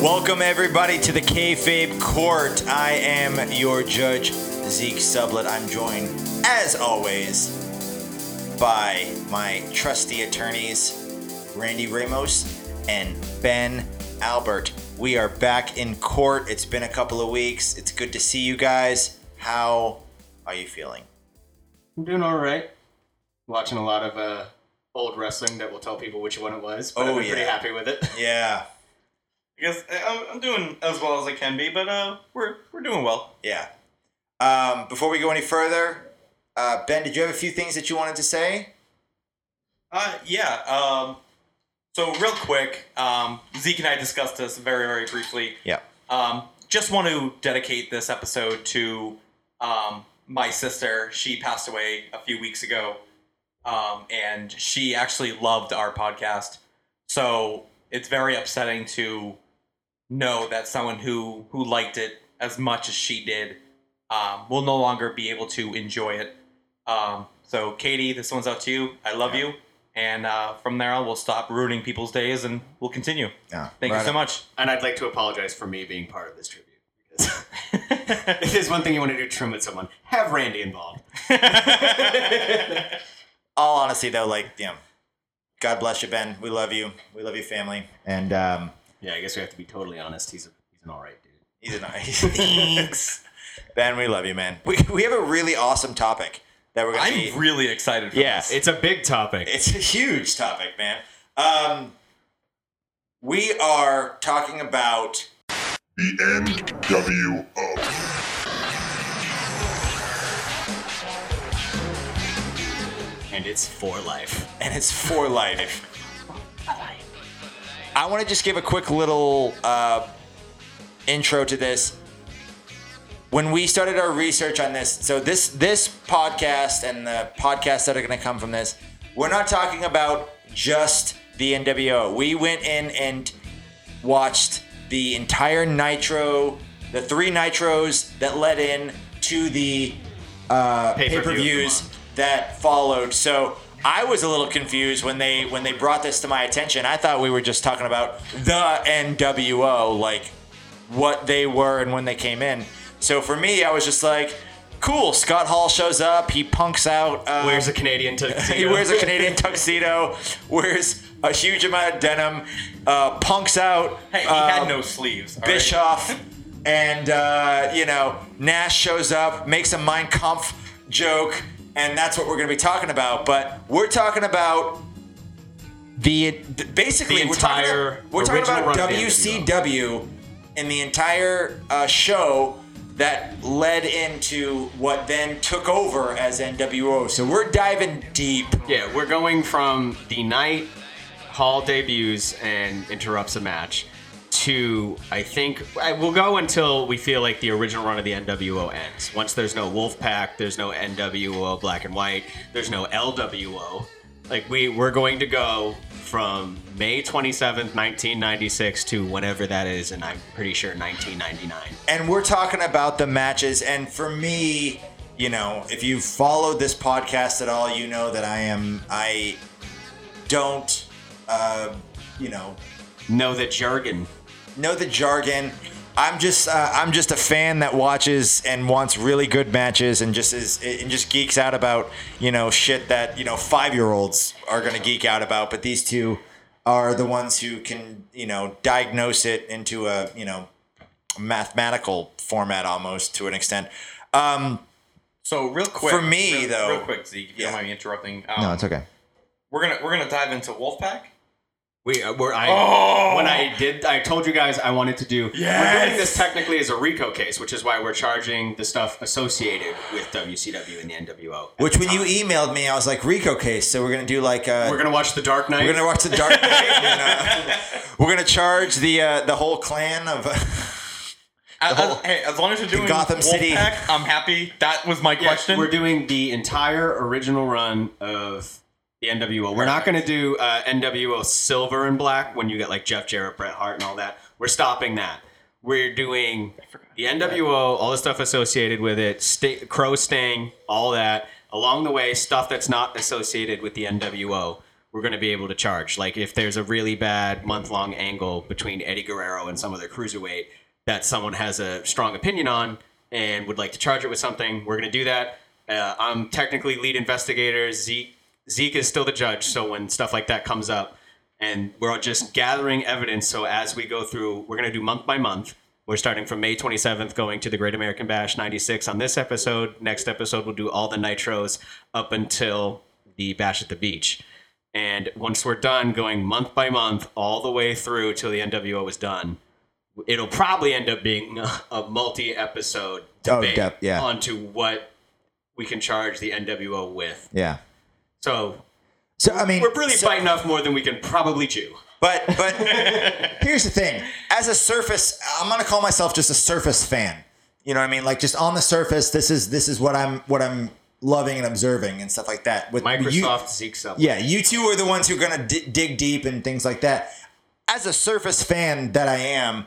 Welcome everybody to the Kayfabe Court. I am your judge, Zeke Sublet. I'm joined, as always, by my trusty attorneys, Randy Ramos and Ben Albert. We are back in court. It's been a couple of weeks. It's good to see you guys. How are you feeling? I'm doing all right. Watching a lot of uh, old wrestling that will tell people which one it was, but Oh, I've been pretty happy with it. Yeah, I guess uh, I'm, I'm doing as well as I can be, but uh, we're we're doing well. yeah. Um, before we go any further, uh, Ben, did you have a few things that you wanted to say? Uh, yeah. Um, so real quick, um, Zeke and I discussed this very very briefly. Yeah. Um, just want to dedicate this episode to um, my sister. She passed away a few weeks ago, um, and she actually loved our podcast. So it's very upsetting to know that someone who who liked it as much as she did um, will no longer be able to enjoy it. Um, so Katie, this one's out to you. I love Yeah. you. And uh, from there on, we'll stop ruining people's days and we'll continue. Yeah. Thank you so much. And I'd like to apologize for me being part of this tribute. Because if there's one thing you want to do, trim with someone, have Randy involved. all honesty though, like you know, God bless you, Ben. We love you. We love your family. And um, Yeah, I guess we have to be totally honest. He's a, he's an all right dude. he's a nice. Thanks, Ben. We love you, man. We we have a really awesome topic that we're gonna. I'm be, really excited for Yeah, this. It's a big topic. It's a huge topic, man. Um, we are talking about The NWO. and it's for life. and it's for life. I want to just give a quick little uh, intro to this. When we started our research on this, so this this podcast and the podcasts that are going to come from this, we're not talking about just the NWO. We went in and watched the entire Nitro, the three Nitros that led in to the uh, Pay-per-view pay-per-views that followed. So I was a little confused when they when they brought this to my attention. I thought we were just talking about the NWO, like what they were and when they came in. So for me, I was just like, cool. Scott Hall shows up. He punks out. Um, Wears a Canadian tuxedo. he wears a Canadian tuxedo. Wears a huge amount of denim. Uh, punks out. hey, he uh, had no sleeves. all right? Bischoff and uh, you know Nash shows up, makes a Mein Kampf joke, and that's what we're going to be talking about. But we're talking about the basically The we're talking entire about, we're talking original about run of the WCW and the entire uh, show that led into what then took over as NWO. So we're diving deep. Yeah, we're going from the night Hall debuts and interrupts a match to I think we'll go until we feel like the original run of the NWO ends. Once there's no Wolfpack, there's no NWO Black and White, there's no LWO. Like we we're going to go from May 27th, 1996 to whenever that is and I'm pretty sure 1999. and we're talking about the matches and for me you know if you've followed this podcast at all you know that i am i don't uh, you know Know the jargon. know the jargon i'm just uh, i'm just a fan that watches and wants really good matches and just is and just geeks out about you know shit that you know five year olds are gonna geek out about but these two are the ones who can you know diagnose it into a you know mathematical format almost to an extent um So real quick, For me, real, though- real quick, Zeke, if you Yeah. don't mind me interrupting. Um, it's okay We're gonna we're gonna dive into Wolfpack. We uh, were I Oh! when I did I told you guys I wanted to do we're Yes! doing this technically as a RICO case, which is why we're charging the stuff associated with WCW and the NWO. which the when you emailed me i was like rico case so we're gonna do like uh we're gonna watch The Dark Knight. We're gonna watch the Dark Knight. and, uh, we're gonna charge the uh, the whole clan of. As, whole- as- hey, as long as you're doing Gotham Wolfpack, City. I'm happy. That was my Yeah, question. We're doing the entire original run of the NWO. We're not gonna do uh, NWO Silver and Black when you get like Jeff Jarrett, Bret Hart, and all that. We're stopping that. We're doing The NWO, all the stuff associated with it, sta Crow Sting, all that. Along the way, stuff that's not associated with the NWO, we're going to be able to charge. Like if there's a really bad month long angle between Eddie Guerrero and some other cruiserweight that someone has a strong opinion on and would like to charge it with something, we're going to do that. Uh, I'm technically lead investigator. Zeke Zeke is still the judge. So when stuff like that comes up, and we're just gathering evidence. So as we go through, we're going to do month by month. We're starting from May 27th, going to the Great American Bash 96 on this episode. Next episode, we'll do all the nitros up until the Bash at the Beach. And once we're done going month by month, all the way through till the NWO is done, it'll probably end up being a, a multi-episode Oh, debate def- yeah. onto what we can charge the NWO with. Yeah. So So I mean, we're really so- biting off more than we can probably chew. But but here's the thing: as a surface, I'm gonna call myself just a surface fan. You know what I mean? Like just on the surface, this is this is what I'm what I'm loving and observing and stuff like that. With you- Microsoft Zeke sub. yeah, you two are the ones who are gonna di- dig deep and things like that. As a surface fan that I am,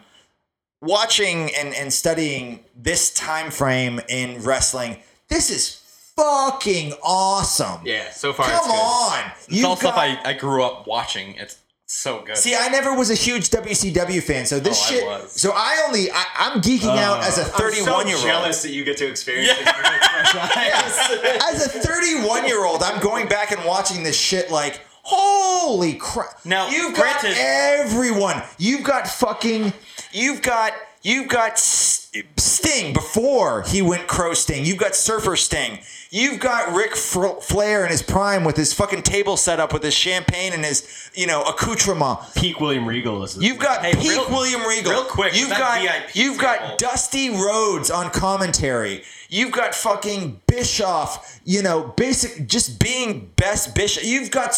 watching and and studying this time frame in wrestling, this is fucking awesome. Yeah, so far it's Come good. on, It's you all stuff I, I grew up watching. It's so good. See, I never was a huge WCW fan, so this Oh, I shit. was. So I only I, I'm geeking out as a oh. I'm 31 year so old. jealous that you get to experience it with fresh. As a 31 year old, I'm going back and watching this shit like, holy crap! Now, you've got everyone. You've got fucking. You've got. You've got Sting before he went Crow Sting. You've got Surfer Sting. You've got Ric Flair in his prime with his fucking table set up with his champagne and his, you know, accoutrement. Peak William Regal is You've got Hey, peak real- William Regal. real quick, you've got VIP you've table. got Dusty Rhodes on commentary. You've got fucking Bischoff. You know, basic just being best Bischoff. You've got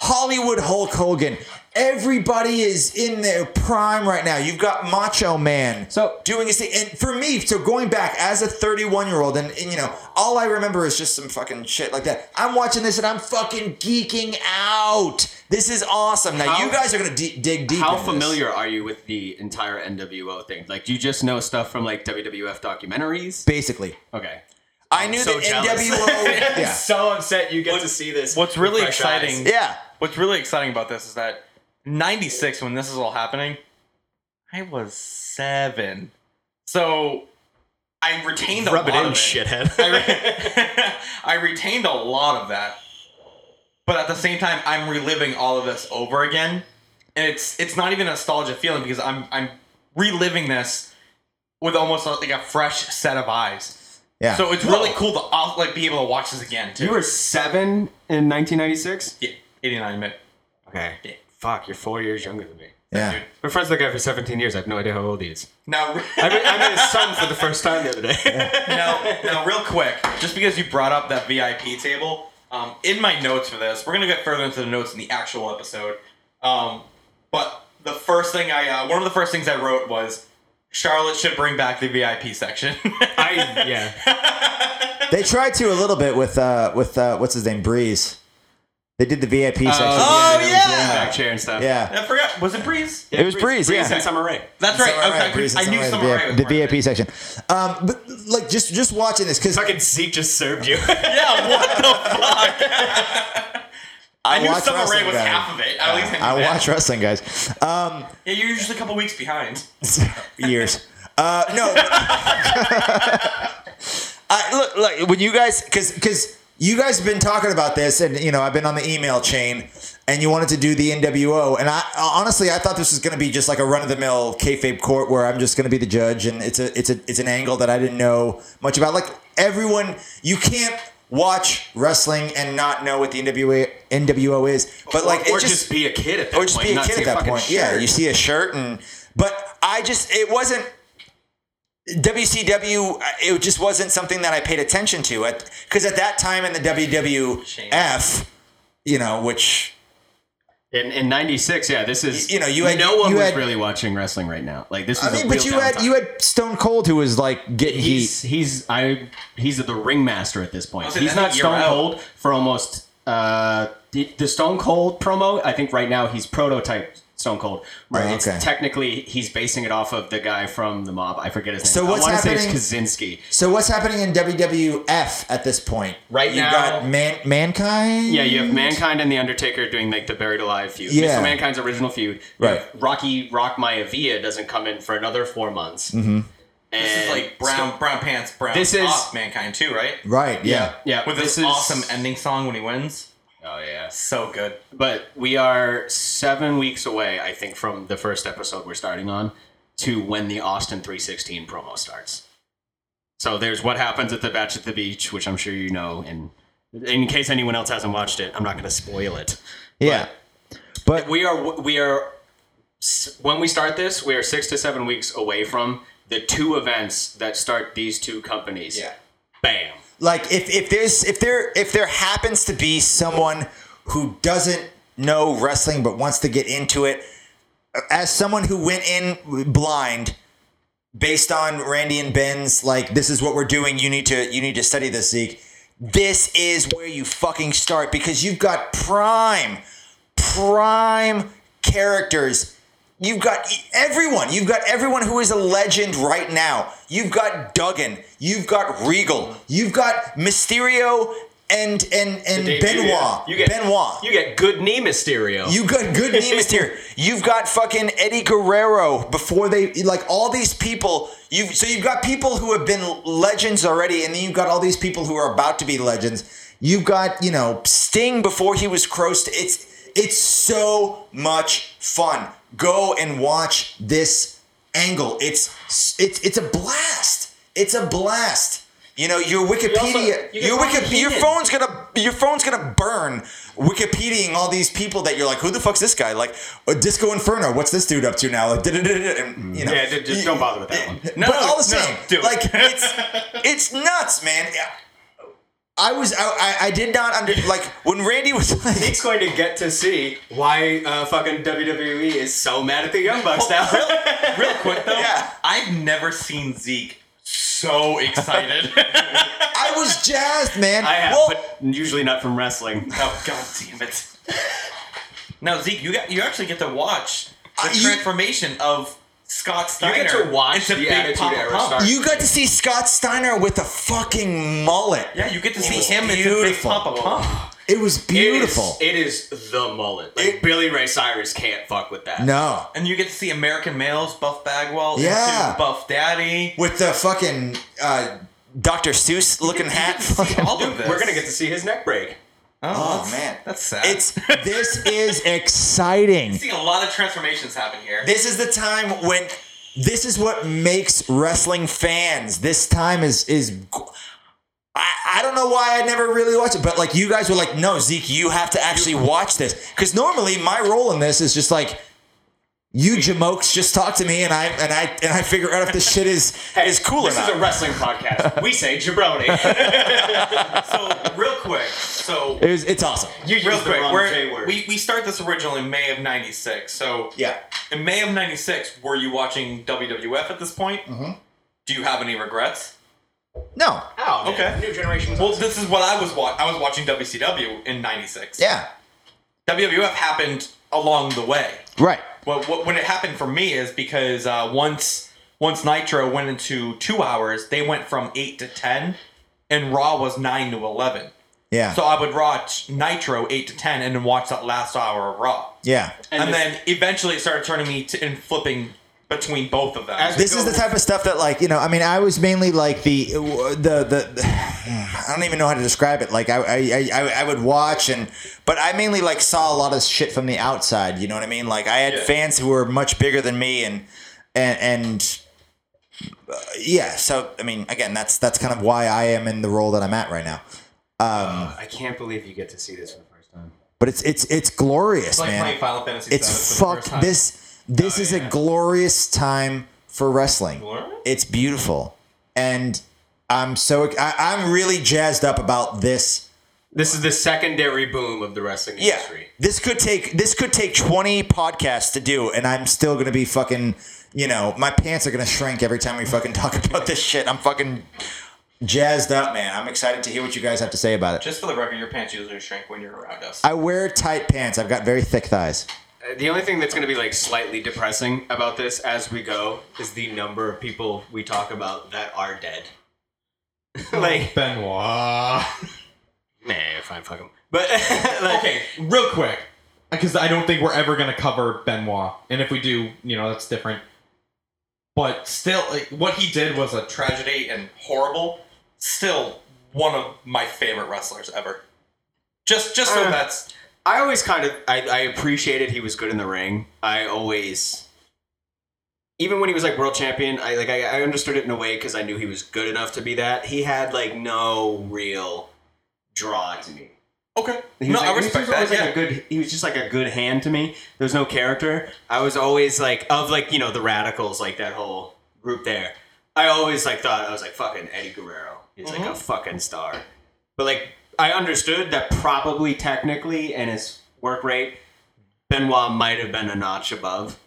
Hollywood Hulk Hogan. Everybody is in their prime right now. You've got Macho Man. So- doing his thing, and for me, so going back as a 31 year old, and, and you know, all I remember is just some fucking shit like that. I'm watching this and I'm fucking geeking out. This is awesome. Now How- you guys are gonna de- dig deep. How into this. familiar are you with the entire NWO thing? Like, do you just know stuff from like WWF documentaries? Basically, Okay. I knew so that jealous. NWO. yeah, So upset you get to see this. What's really exciting- eyes. yeah. What's really exciting about this is that 96, when this is all happening, I was seven. So I retained a Rub it lot in, of it. shithead. I, re- I retained a lot of that, but at the same time, I'm reliving all of this over again, and it's it's not even a nostalgia feeling because I'm I'm reliving this with almost like a fresh set of eyes. Yeah. So it's really cool to uh, like be able to watch this again too. you were seven in 1996. yeah, 89 minute. Okay. Yeah. Fuck, you're four years younger than me. yeah. Dude. We're friends with the guy for 17 years. I have no idea how old he is. Now, I met, I met his son for the first time the other day. now, now, real quick, just because you brought up that VIP table, um, in my notes for this, we're gonna get further into the notes in the actual episode. Um, but the first thing I, uh, one of the first things I wrote was Charlotte should bring back the VIP section. I yeah. They tried to a little bit with uh with uh what's his name Breeze. They did the VIP section. Oh, there yeah! Back chair and stuff. yeah. I forgot. Was it Breeze? It was Breeze, yeah. and Summer Rae. That's right. Summer Rae, okay, Breeze and I knew Summer Rae was the, part of VIP it. section. Um, but like just just watching this because Fucking Zeke just served you. Yeah, what the fuck? I, knew watch Summer Rae wrestling, was guys. half of it. At least I knew I that. watch wrestling, guys. Um, Yeah, you're usually a couple weeks behind. years. Uh, no. I, look, look, when you guys, because because you guys have been talking about this, and you know, I've been on the email chain, and you wanted to do the NWO, and I honestly, I thought this was going to be just like a run of the mill kayfabe court where I'm just going to be the judge, and it's a it's a it's an angle that I didn't know much about. Like everyone, you can't watch wrestling and not know what the NWA NWO is, but like or it just, be a kid at that or just point. be a kid at that point. Yeah, you see a shirt and but I just it wasn't WCW. It just wasn't something that I paid attention to at because at that time in the WWF, you know, which In, in '96, yeah, this is You know, you had- no one you was had- really watching wrestling right now. Like this I was. mean, a but real you had downtime. you had Stone Cold who was like getting heat. He's he's I he's the ringmaster at this point. He's not year Stone out? Cold for almost uh the, the Stone Cold promo. I think right now he's prototype Stone Cold. Right. Oh, it's okay. technically he's basing it off of the guy from the mob. I forget his name. So what's I want to say happening- it's Kaczynski. So what's happening in WWF at this point? Right you now- got man, mankind. Yeah, you have Mankind and The Undertaker doing like the Buried Alive feud. Yeah. So Mankind's original feud. Right. Rocky Rock Maivia doesn't come in for another four months. Mm-hmm. And This is like brown brown pants, brown This is- top mankind too, right? Right. Yeah. yeah, With this, is awesome ending song when he wins. Oh yeah. So good. But we are seven weeks away, I think, from the first episode we're starting on to when the Austin 316 promo starts. So there's what happens at the Bash at the Beach, which I'm sure you know. And in case anyone else hasn't watched it, I'm not going to spoil it. Yeah. But We are we are when we start this, we are six to seven weeks away from the two events that start these two companies. Yeah. Bam. Like if, if there's if there if there happens to be someone who doesn't know wrestling but wants to get into it as someone who went in blind based on Randy and Ben's like this is what we're doing you need to you need to study this Zeke. This is where you fucking start because you've got prime prime characters You've got everyone. You've got everyone who is a legend right now. You've got Duggan. You've got Regal. You've got Mysterio and and and Benoit. yeah. You get Benoit. You get good knee Mysterio. You got good knee Mysterio. You've got fucking Eddie Guerrero before they like all these people. You so you've got people who have been legends already, and then you've got all these people who are about to be legends. You've got you know Sting before he was Crow Sting. It's it's so much fun. Go and watch this angle. It's it's it's a blast. It's a blast. You know your Wikipedia, you your Bobby Wiki, your phone's gonna your phone's gonna burn Wikipediaing all these people that you're like, who the fuck's this guy? Like uh, Disco Inferno, what's this dude up to now? Like, and, you know, Yeah, just- don't bother with that one. No, but all the same, it. like it's it's nuts, man. I was I, I I did not under like when Randy was like He's going to get to see why uh, fucking WWE is so mad at the Young Bucks now. Real quick though, Yeah. I've never seen Zeke so excited. I was jazzed, man. I have, well, but usually not from wrestling. oh god damn it! now Zeke, you got you actually get to watch the you- transformation of Scott Steiner. You get to watch into the Big Attitude Papa Era Pump. start. you got to see Scott Steiner with a fucking mullet. Yeah, you get to see was him into Big beautiful. Papa Pump. It was beautiful. It is, it is the mullet. Like It- Billy Ray Cyrus can't fuck with that. no. And you get to see American males, Buff Bagwell, Yeah. Buff Daddy. With the fucking uh, Dr. Seuss looking hat. fucking- All of this. We're gonna get to see his neck break. Oh, Oh, man. that's sad. It's this is exciting. seeing a lot of transformations happen here. This is the time when this is what makes wrestling fans. This time is is I, I don't know why I never really watched it, but like you guys were like, no, Zeke, you have to actually watch this. Because normally my role in this is just like you jamokes just talk to me and I and I and I figure out if this shit is is cool This or is a wrestling podcast. we say jabroni. so real quick, so It was- it's awesome. you real used the quick, wrong we're- J word. we we start this originally in May of '96. So Yeah. in May of '96, were you watching WWF at this point? Mm-hmm. Do you have any regrets? No. oh, Okay. New generation. Was Well, this is what I was watching. I was watching WCW in '96. Yeah. WWF happened along the way. Right. Well, what, when it happened for me is because uh, once once Nitro went into two hours, they went from eight to ten, and Raw was nine to eleven. Yeah. So I would watch Nitro eight to ten, and then watch that last hour of Raw. yeah. And, And then eventually it started turning me to and flipping between both of them. As- this is the type of stuff that like you know i mean i was mainly like the the the, i don't even know how to describe it like I, I i I would watch and but i mainly like saw a lot of shit from the outside you know what i mean like i had Yeah. fans who were much bigger than me and and and uh, yeah so i mean again that's that's kind of why i am in the role that i'm at right now Um, I can't believe you get to see this for the first time. but it's it's it's glorious it's like man Final Fantasy it's VII for the fuck first time. this this Oh, is yeah. a glorious time for wrestling. Glorious? it's beautiful. And i'm so I, i'm really jazzed up about this. This is the secondary boom of the wrestling yeah. industry. this could take this could take 20 podcasts to do and i'm still gonna be fucking you know my pants are gonna shrink every time we fucking talk about this shit. I'm fucking jazzed up man. I'm excited to hear what you guys have to say about it. Just for the record, your pants usually shrink when you're around us. i wear tight pants. I've got very thick thighs The only thing that's going to be like slightly depressing about this as we go is the number of people we talk about that are dead. like, Benoit. nah, fine, fuck 'em. But like, Okay, real quick, because I don't think we're ever gonna cover Benoit, and if we do, you know, that's different. But still, like, what he did was a Tragedy and horrible. Still one of my favorite wrestlers ever. Just just so Uh, that's I always kind of I, I appreciated he was good in the ring. I always even when he was like world champion, I like I, I understood it in a way because I knew he was good enough to be that. He had like no real draw to me. okay. He no, was, like, I respect he was that. like, yeah. a good. He was just like a good hand to me. There was no character. I was always like of like you know the radicals like that whole group there. I always like thought I was like fucking Eddie Guerrero. He's like Mm-hmm. a fucking star. But like I understood that probably technically and his work rate, Benoit might have been a notch above.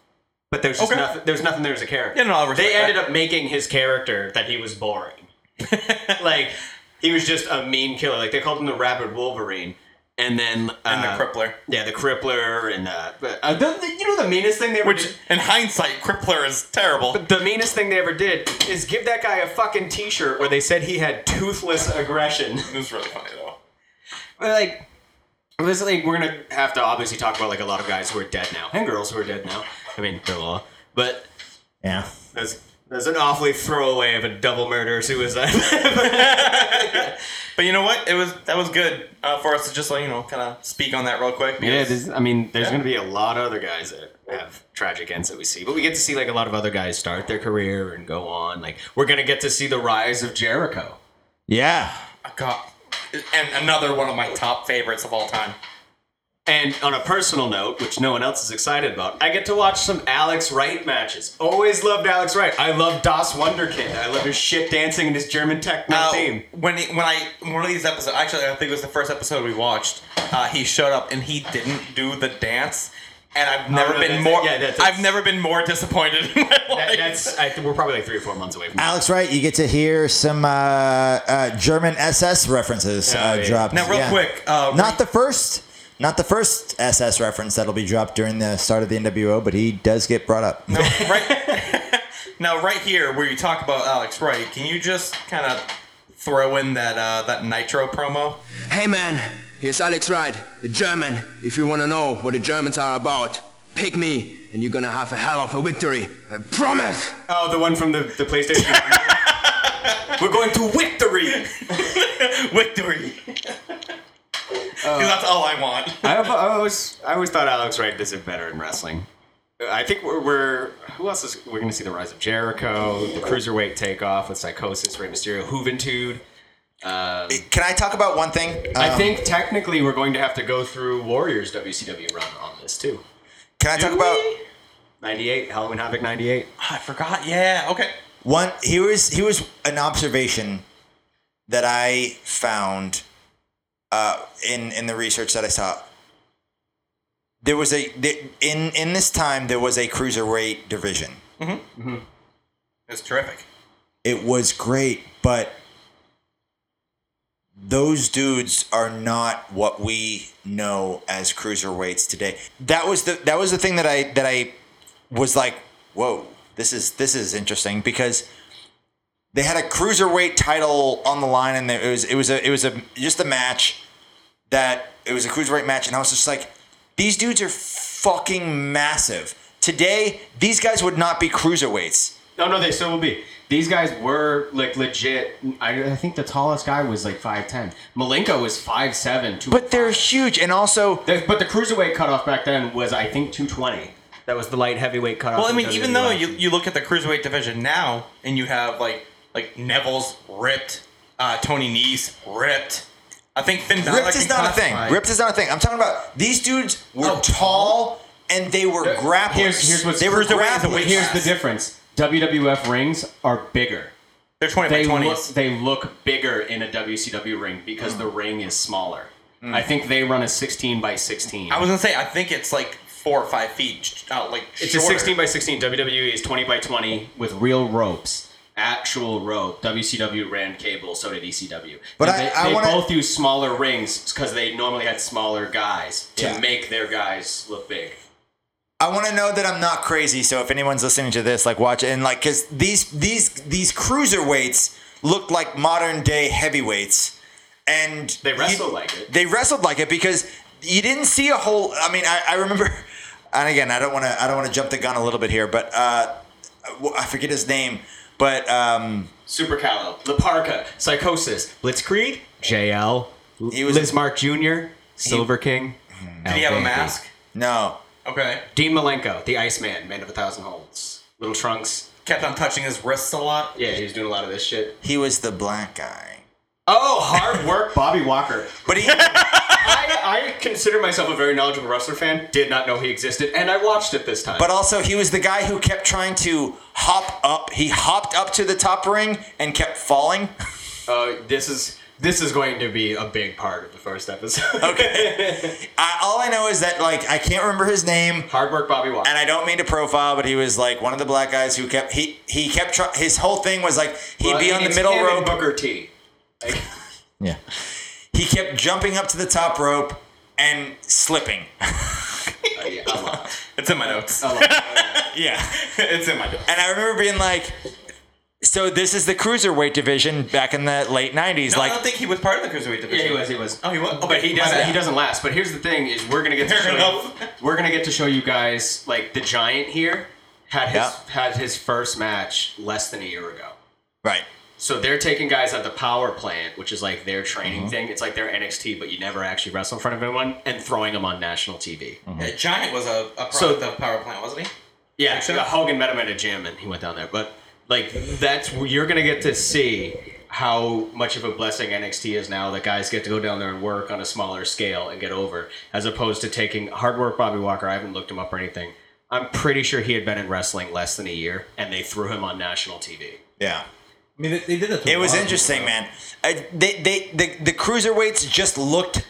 But there's just Okay. nothing. There's nothing there as a character. Yeah, no, they ended that. up making his character that he was boring. like he was just a mean killer. Like they called him the Rabid Wolverine, and then uh, and the crippler. yeah, the Crippler, and uh, uh, the, the- you know the meanest thing they ever Which did. in hindsight, crippler is terrible. The meanest thing they ever did is give that guy a fucking T-shirt where they said he had toothless aggression. It was really funny though. But like, this like we're gonna have to obviously talk about like a lot of guys who are dead now and girls who are dead now. I mean, they're law, but Yeah. that's that's an awfully throwaway of a double murder suicide. But you know what? It was that was good uh, for us to just like you know kind of speak on that real quick. Yeah, because- there's, I mean, there's going to be a lot of other guys that have tragic ends that we see, but we get to see like a lot of other guys start their career and go on. Like we're going to get to see the rise of Jericho. Yeah. God, and another one of my top favorites of all time. And on a personal note, which no one else is excited about, I get to watch some Alex Wright matches. Always loved Alex Wright. I love Das Wunderkind. I love his shit dancing and his German techno Now, theme. when he, when I one of these episodes, actually, I think it was the first episode we watched. Uh, he showed up and he didn't do the dance, and I've never no, been that's- more. yeah, that's- I've never been more disappointed in my life. That, that's I, we're probably like three or four months away from that. Alex Wright, you get to hear some uh, uh, German SS references uh, Oh, yeah. dropped. now, real Yeah. quick, uh, Not the first, not the first SS reference that'll be dropped during the start of the NWO, but he does get brought up. right now, right here where you talk about Alex Wright, can you just kind of throw in that uh, that Nitro promo? Hey man, here's Alex Wright, the German. If you wanna know what the Germans are about, pick me, and you're gonna have a hell of a victory. I promise! Oh, the one from the, the PlayStation. we're going to victory. Victory. Uh, 'Cause that's all I want. I, I always I always thought Alex Wright did it better in wrestling. I think we're, we're who else is we're going to see the rise of Jericho, the cruiserweight takeoff with Psychosis, Rey Mysterio, Juventud. Can I talk about one thing? I Um, think technically we're going to have to go through Warriors WCW run on this too. Can I talk about 98 Halloween Havoc 98. I forgot. Yeah. Okay. one? He was he was an observation that I found uh, in in the research that I saw. There was a in in this time there was a cruiserweight division. Mhm. It's terrific. it was great, but those dudes are not what we know as cruiserweights today. That was the that was the thing that I that I was like, whoa, this is this is interesting because they had a cruiserweight title on the line and it was it was a it was a just a match that it was a cruiserweight match and I was just like, these dudes are fucking massive. Today, these guys would not be cruiserweights. No, no, they still will be. These guys were like legit. I, I think the tallest guy was like 5'10. Malenko was 5'7. two- But they're huge, and also The- but the cruiserweight cutoff back then was, I think, 220. That was the light heavyweight cutoff. Well, I mean, even though you, you look at the cruiserweight division now, and you have like like Neville's ripped, uh, Tony Nese ripped. I think Finn Balor ripped is can not a thing. classify- Ripped is not a thing. I'm talking about these dudes were Oh, tall and they were grapplers. Here's, here's what's they were cruiserweight grapplers. weight Here's the difference. WWF rings are bigger. They're twenty by They look, they look bigger in a WCW ring because the ring is smaller. Hmm. I think they run a 16 by 16. I was gonna say I think it's like four or five feet out, uh, like It's shorter. a 16 by 16. WWE is 20 by 20 with real ropes. Actual rope. WCW ran cable, so did ECW. But And I- they, I they wanna- both use smaller rings because they normally had smaller guys to Yeah. make their guys look big. I want to know that I'm not crazy. So if anyone's listening to this, like watch it and like, cause these these these cruiserweights look like modern day heavyweights, and They you- like it. They wrestled like it because you didn't see a whole. I mean, I, I remember, and again, I don't want to I don't want to jump the gun a little bit here, but uh, I forget his name, but um, Super Calo, Laparca, Psychosis, Blitzkrieg, JL, He was- Lizmark Jr., Silver King. Did he have a mask? no, Okay. Dean Malenko, the Iceman, Man of a Thousand Holds. Little Trunks. Kept on touching his wrists a lot. Yeah, he was doing a lot of this shit. he was the black guy, Oh, hard work, Bobby Walker. but he. I, I consider myself a very knowledgeable wrestler fan. Did not know he existed, and I watched it this time. But also, he was the guy who kept trying to hop up. He hopped up to the top ring and kept falling. uh, this is this is going to be a big part of the first episode. Okay. I, all I know is that like I can't remember his name, hard work, Bobby Walker. and I don't mean to profile, but he was like one of the black guys who kept he he kept try, his whole thing was like he'd Well, be on the middle rope. Booker T. Like, Yeah. He kept jumping up to the top rope and slipping. uh, yeah, It's in my notes. Yeah. it's in my notes. And I remember being like, so this is the cruiserweight division back in the late '90s. No, I don't think he was part of the cruiserweight division. Yeah, he was. He was. Oh, he was. Okay, But he doesn't. He doesn't last. But here's the thing: is we're gonna get to Fair show enough. you, we're gonna get to show you guys like the giant here had his Yeah. had his first match less than a year ago. right. So they're taking guys at the power plant, which is like their training Mm-hmm. thing. It's like their NXT, but you never actually wrestle in front of anyone, and throwing them on national TV. Yeah, Giant was a, a product So- of Power Plant, wasn't he? Yeah, so? so Hogan met him at a gym, and he went down there. But like that's you're gonna get to see how much of a blessing NXT is now that guys get to go down there and work on a smaller scale and get over, as opposed to taking hard work. Bobby Walker, I haven't looked him up or anything. I'm pretty sure he had been in wrestling less than a year, and they threw him on national TV. Yeah. I mean, they, they did it. To It was interesting, people, man. I, they, they, the, the cruiserweights just looked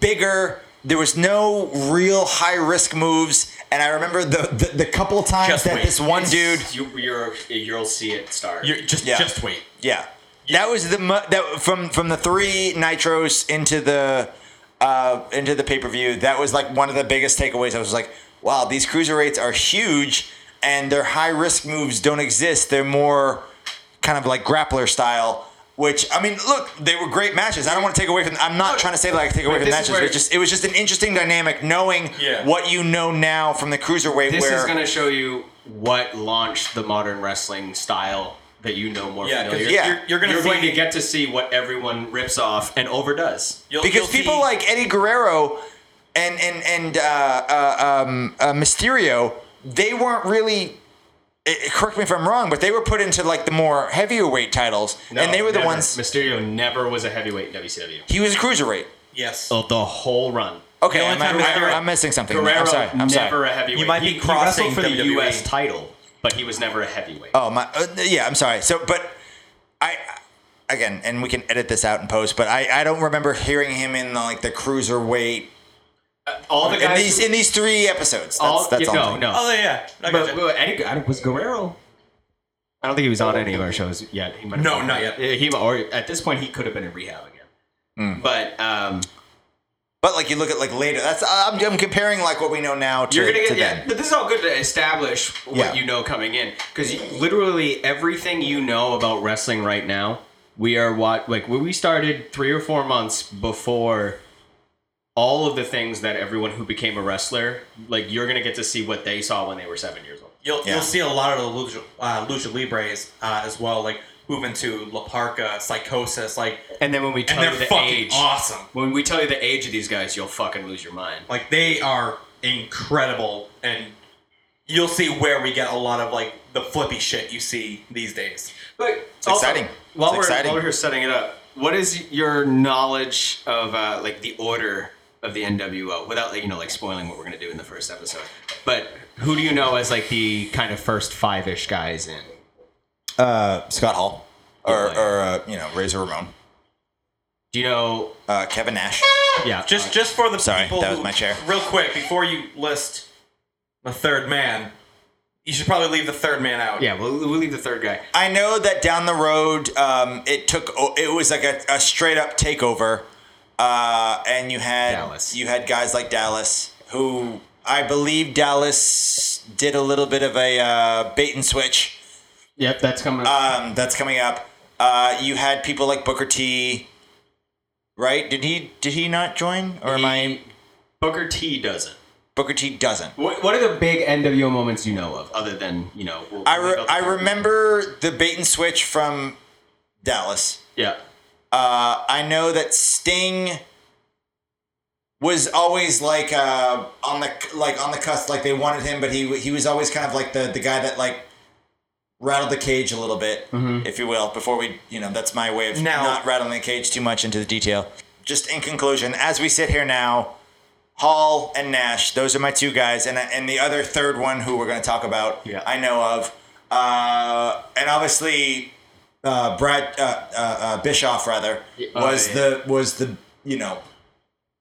bigger. There was no real high risk moves, and I remember the the, the couple times Just that wait. this one dude, you, you're you'll see it start. You're, just, Yeah. just wait. yeah, that was the that from from the three nitros into the uh, into the pay per view. That was like one of the biggest takeaways. I was like, wow, these cruiserweights are huge, and their high risk moves don't exist. They're more kind of like grappler style. Which I mean, look, they were great matches. I don't want to take away from. I'm not trying to say like I take away But from matches. But it just it was just an interesting dynamic, knowing Yeah. what you know now from the cruiserweight. this where is going to show you what launched the modern wrestling style that you know more Yeah, 'cause familiar. Yeah. you're, you're gonna You're see, going to get to see what everyone rips off and overdoes. you'll, because you'll people see- like Eddie Guerrero and and and uh, uh, um, uh, Mysterio, they weren't really. Eh, correct me if I'm wrong, but they were put into like the more heavier weight titles, and they were the never. ones. Mysterio never was a heavyweight in WCW. He was a cruiserweight. yes. Oh, the whole run. Okay, The only I'm, time Mysterio- I'm missing something. Guerrero I'm sorry. I'm never sorry. a heavyweight. You might be He- he crossing wrestled for the WWE. U.S. title, but he was never a heavyweight. Oh my, uh, yeah. I'm sorry. So, but I again, and we can edit this out in post, but I I don't remember hearing him in the, like the cruiserweight all the in guys. these in these three episodes. That's, all, that's yeah, all. No, no. Oh yeah. I But, but Eddie, I was Guerrero. I don't think he was on any of our shows yet. He might No, been- not yet. He or at this point he could have been in rehab again. Hmm. But um, But like you look at like later, that's I'm, I'm comparing like what we know now to, you're gonna to yeah. then. But this is all good to establish what Yeah. you know coming in because literally everything you know about wrestling right now, we are what like when we started three or four months before. All of the things that everyone who became a wrestler, like you're gonna get to see what they saw when they were seven years old. You'll, Yeah. you'll see a lot of the lucha, uh, lucha libres uh, as well, like moving to La Parca, Psychosis, like, And then when we and tell they're you the fucking age, awesome. when we tell you the age of these guys, you'll fucking lose your mind. Like they are incredible, and you'll see where we get a lot of like the flippy shit you see these days. But it's exciting. While It's we're exciting. while we're here setting it up, what is your knowledge of uh, like the order of the NWO without like, you know like spoiling what we're gonna do in the first episode? But who do you know as like the kind of first five ish guys in? Uh, Scott Hall or Yeah. or uh, you know Razor Ramon, Do you know? uh, Kevin Nash. Yeah, Just just for the Sorry, people that was who- my chair. Real quick, before you list the third man, you should probably leave the third man out. yeah. We'll, we'll leave the third guy. I know that down the road, um, it took it was like a, a straight up takeover, uh, and you had Dallas. you had guys like Dallas who I believe Dallas did a little bit of a uh, bait and switch. Yep, that's coming. up. Um, that's coming up. Uh, you had people like Booker T. Right? Did he did he not join, or am I? Booker T doesn't. Booker T doesn't. What, what are the big NWO moments you know of, other than you know? we'll- I, re- I remember the bait and switch from Dallas. Yeah. Uh, I know that Sting was always like uh, on the like on the cusp, like they wanted him, but he he was always kind of like the the guy that like rattled the cage a little bit, if you will. Before we, you know, that's my way of Now- not rattling the cage too much into the detail. Just in conclusion, as we sit here now, Hall and Nash, those are my two guys, and and the other third one who we're going to talk about, Yeah. I know of, uh, and obviously uh, Brad uh, uh, uh, Bischoff rather Oh, was yeah. the was the you know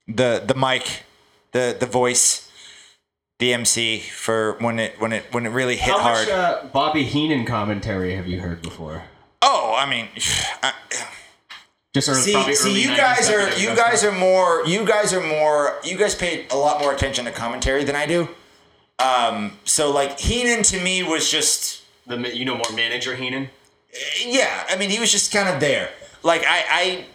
the the mic, the the voice, the MC for when it when it when it really hit How hard. much uh, Bobby Heenan commentary have you heard before? oh, I mean, I, Just see, you guys are you guys are more you guys are more you guys paid a lot more attention to commentary than I do. Um, so like Heenan to me was just the you know more manager Heenan. Yeah, I mean, he was just kind of there. Like I, I,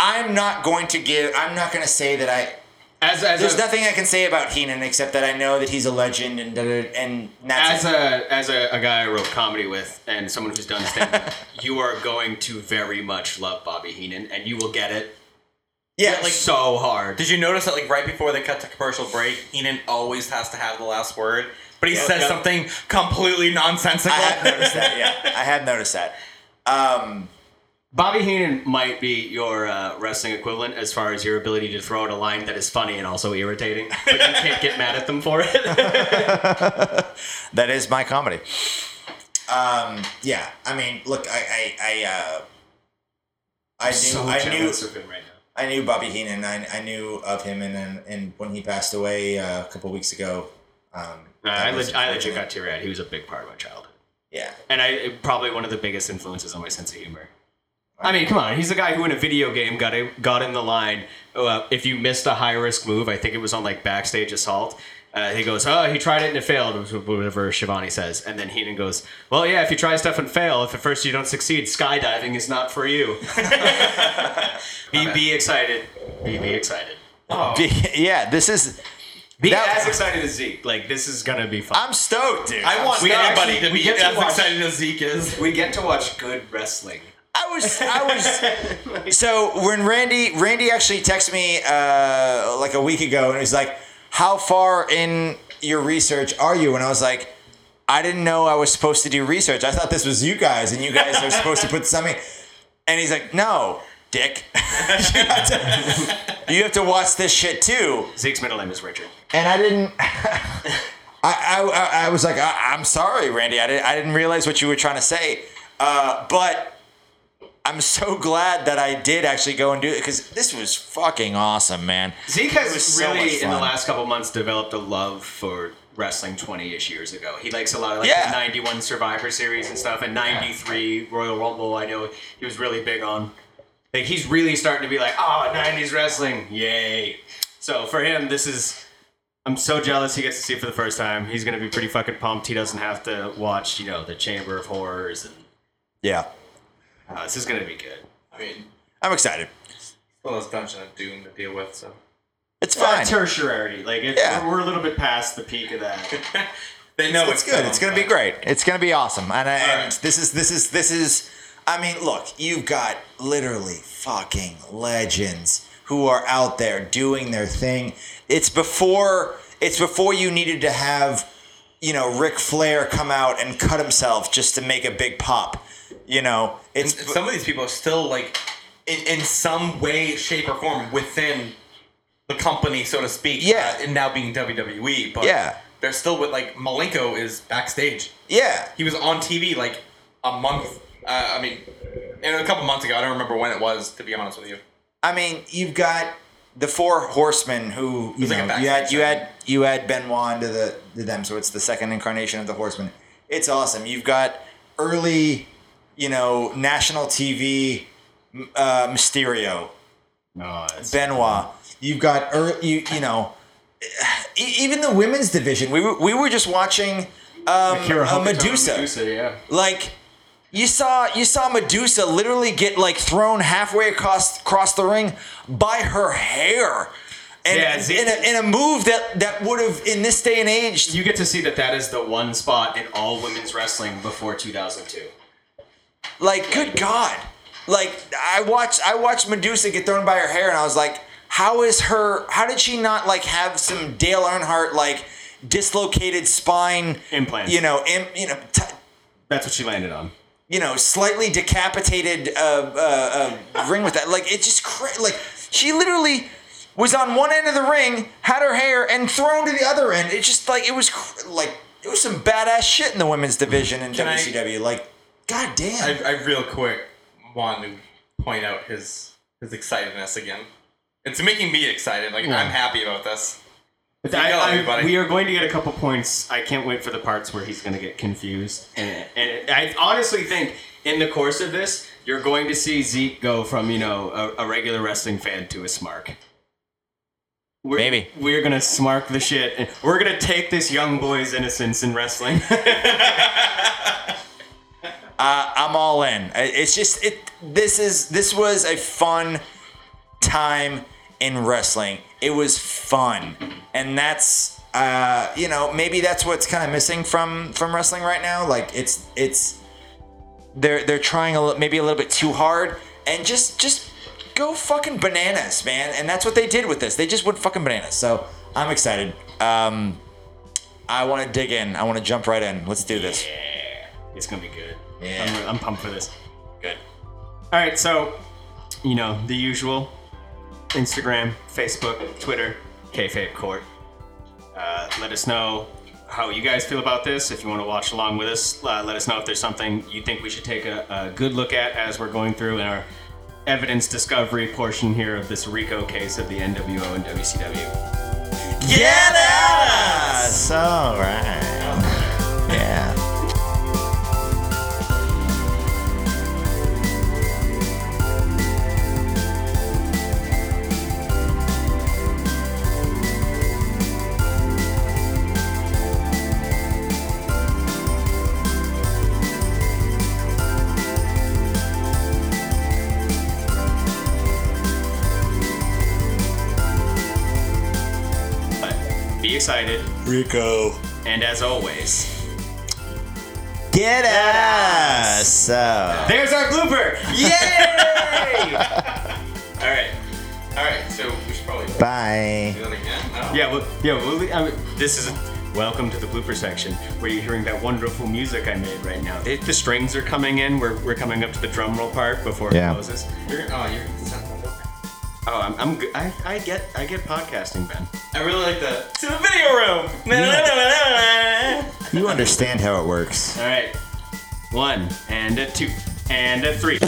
I'm not going to give. I'm not going to say that I. As as There's a, nothing I can say about Heenan except that I know that he's a legend and and that's as it. a as a, a guy I wrote comedy with and someone who's done stand you are going to very much love Bobby Heenan and you will get it yeah, like like so hard. Did you notice that like right before they cut to commercial break, Heenan always has to have the last word, but he says yeah. something completely nonsensical. I have noticed that. Yeah, I have noticed that. Um, Bobby Heenan might be your uh, wrestling equivalent as far as your ability to throw out a line that is funny and also irritating, but you can't get mad at them for it. that is my comedy. Um, yeah, I mean, look, I, I, I, uh, I knew, I knew, of him right now. I knew Bobby Heenan. I, I knew of him, and and, and when he passed away uh, a couple weeks ago. Um, Uh, I, was leg- I legit got teary eyed. He was a big part of my childhood. Yeah, and I probably one of the biggest influences on my sense of humor. I mean, come on, he's the guy who in a video game got a, got in the line. Uh, if you missed a high risk move, I think it was on like backstage assault. Uh, he goes, "Oh, he tried it and it failed," whatever Schiavone says, and then Heenan goes, "Well, yeah, if you try stuff and fail, if at first you don't succeed, skydiving is not for you." be be excited, be be excited, yeah. This is. Be That- as excited as Zeke. Like this is gonna be fun. I'm stoked, dude. I want We anybody actually- to we be get as watch- excited as Zeke is. we get to watch good wrestling. I was, I was. so when Randy, Randy actually texted me uh, like a week ago, and he was like, "How far in your research are you?" And I was like, "I didn't know I was supposed to do research. I thought this was you guys, and you guys are supposed to put something." And he's like, "No, Dick, you, have to, you have to watch this shit too." Zeke's middle name is Richard. and I didn't. I, I, I- was like, I, I'm sorry, Randy. I didn't, I didn't realize what you were trying to say. Uh, but I'm so glad that I did actually go and do it because this was fucking awesome, man. Zeke has so really, much in the last couple months, developed a love for wrestling 20-ish years ago. He likes a lot of like Yeah. the 91 Survivor Series and stuff, and 93 Royal Rumble. I know he was really big on. Like he's really starting to be like, oh, 90s wrestling, yay! So for him, this is. I'm so jealous he gets to see it for the first time. He's gonna be pretty fucking pumped. He doesn't have to watch, you know, the Chamber of Horrors, and Yeah, uh, this is gonna be good. I mean, I'm excited. well, it's Dungeon of Doom to deal with, so It's Uh, fine. tertiary, like it, Yeah. we're, we're a little bit past the peak of that. they know it's good. It's gonna be great. It's gonna be awesome. And, I, and right. this is this is this is. I mean, look, you've got literally fucking legends who are out there doing their thing. It's before it's before you needed to have, you know, Ric Flair come out and cut himself just to make a big pop. You know, And it's some of these people are still like, in, in some way, shape, or form within the company, so to speak. Yeah. uh, and now being WWE, but Yeah. they're still with like Malenko is backstage. yeah. He was on TV like a month. Uh, I mean, and a couple months ago. I don't remember when it was. To be honest with you. I mean, you've got the four horsemen who you was like you had backstage you had you had Benoit into the to them, so it's the second incarnation of the horsemen. It's awesome. You've got early, you know, national TV uh, Mysterio, No, it's Benoit. You've got early, you you know, e- even the women's division. We were we were just watching um, Akira uh, Medusa. Medusa, yeah. Like you saw you saw Medusa literally get like thrown halfway across across the ring by her hair. And Yeah, in, a, in a move that that would have in this day and age You get to see that that is the one spot in all women's wrestling before 2002. like good god like i watched i watched medusa get thrown by her hair and i was like how is her how did she not like have some dale earnhardt like dislocated spine implant? you know Im, you know t- That's what she landed on. You know slightly decapitated uh, uh, uh, ring with that like it's just cra- like she literally was on one end of the ring had her hair and thrown to the other end it just like it was cr- like it was some badass shit in the women's division in Can I- WCW like god damn I, I real quick want to point out his his excitedness again. It's making me excited. Like I'm happy about this. But I- go, I- everybody. we are going to get a couple points. I can't wait for the parts where he's going to get confused. And, and I honestly think in the course of this, you're going to see Zeke go from you know a, a regular wrestling fan to a smark. We're, Maybe. we're gonna smark the shit, and we're gonna take this young boy's innocence in wrestling. Uh, I'm all in. It's just it. This is this was a fun time in wrestling. It was fun, and that's uh, you know maybe that's what's kind of missing from from wrestling right now. Like it's it's they're they're trying a li- maybe a little bit too hard, and just just go fucking bananas, man. And that's what they did with this. They just went fucking bananas. So I'm excited. Um, I want to dig in. I want to jump right in. Let's do this. it's gonna be good. Yeah. I'm, I'm pumped for this. Good. All right, so you know the usual: Instagram, Facebook, Twitter, kayfabe court. Uh, let us know how you guys feel about this. If you want to watch along with us, uh, let us know if there's something you think we should take a, a good look at as we're going through in our evidence discovery portion here of this RICO case of the NWO and WCW. Get us! All right. Yeah. Rico. and as always, Get us! So. there's our blooper! Yay! All right. All right, so we should probably do that again. No? Yeah, well, yeah, well, I mean, this is welcome to the blooper section where you're hearing that wonderful music I made right now. It, the strings are coming in. We're, we're coming up to the drum roll part before Yeah. it closes. You're, oh, you're. Oh, I'm, I'm good. I, I get I get podcasting, Ben. I really like the to the video room. You understand how it works. All right, one and a two and a three.